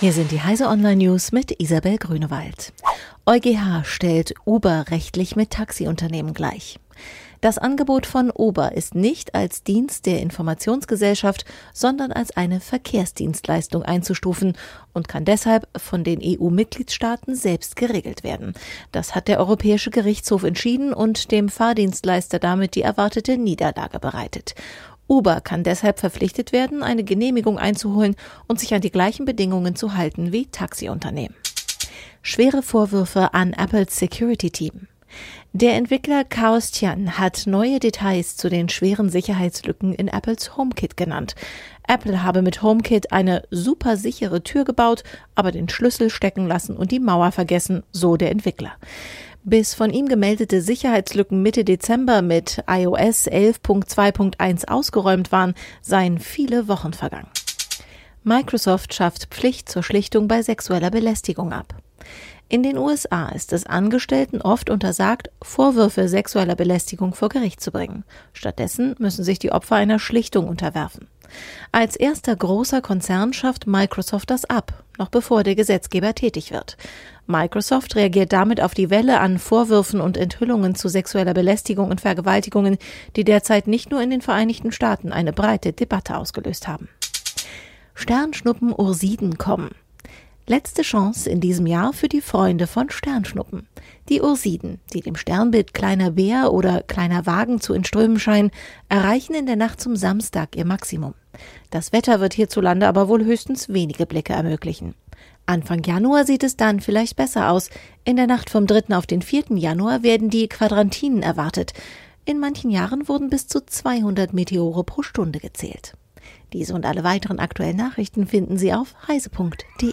Hier sind die Heise Online News mit Isabel Grünewald. EuGH stellt Uber rechtlich mit Taxiunternehmen gleich. Das Angebot von Uber ist nicht als Dienst der Informationsgesellschaft, sondern als eine Verkehrsdienstleistung einzustufen und kann deshalb von den EU-Mitgliedstaaten selbst geregelt werden. Das hat der Europäische Gerichtshof entschieden und dem Fahrdienstleister damit die erwartete Niederlage bereitet. Uber kann deshalb verpflichtet werden, eine Genehmigung einzuholen und sich an die gleichen Bedingungen zu halten wie Taxiunternehmen. Schwere Vorwürfe an Apples Security Team. Der Entwickler Chaos Tian hat neue Details zu den schweren Sicherheitslücken in Apples HomeKit genannt. Apple habe mit HomeKit eine super sichere Tür gebaut, aber den Schlüssel stecken lassen und die Mauer vergessen, so der Entwickler. Bis von ihm gemeldete Sicherheitslücken Mitte Dezember mit iOS 11.2.1 ausgeräumt waren, seien viele Wochen vergangen. Microsoft schafft Pflicht zur Schlichtung bei sexueller Belästigung ab. In den USA ist es Angestellten oft untersagt, Vorwürfe sexueller Belästigung vor Gericht zu bringen. Stattdessen müssen sich die Opfer einer Schlichtung unterwerfen. Als erster großer Konzern schafft Microsoft das ab, noch bevor der Gesetzgeber tätig wird. Microsoft reagiert damit auf die Welle an Vorwürfen und Enthüllungen zu sexueller Belästigung und Vergewaltigungen, die derzeit nicht nur in den Vereinigten Staaten eine breite Debatte ausgelöst haben. Sternschnuppen Ursiden kommen. Letzte Chance in diesem Jahr für die Freunde von Sternschnuppen. Die Ursiden, die dem Sternbild kleiner Bär oder kleiner Wagen zu entströmen scheinen, erreichen in der Nacht zum Samstag ihr Maximum. Das Wetter wird hierzulande aber wohl höchstens wenige Blicke ermöglichen. Anfang Januar sieht es dann vielleicht besser aus. In der Nacht vom 3. auf den 4. Januar werden die Quadrantinen erwartet. In manchen Jahren wurden bis zu 200 Meteore pro Stunde gezählt. Diese und alle weiteren aktuellen Nachrichten finden Sie auf heise.de.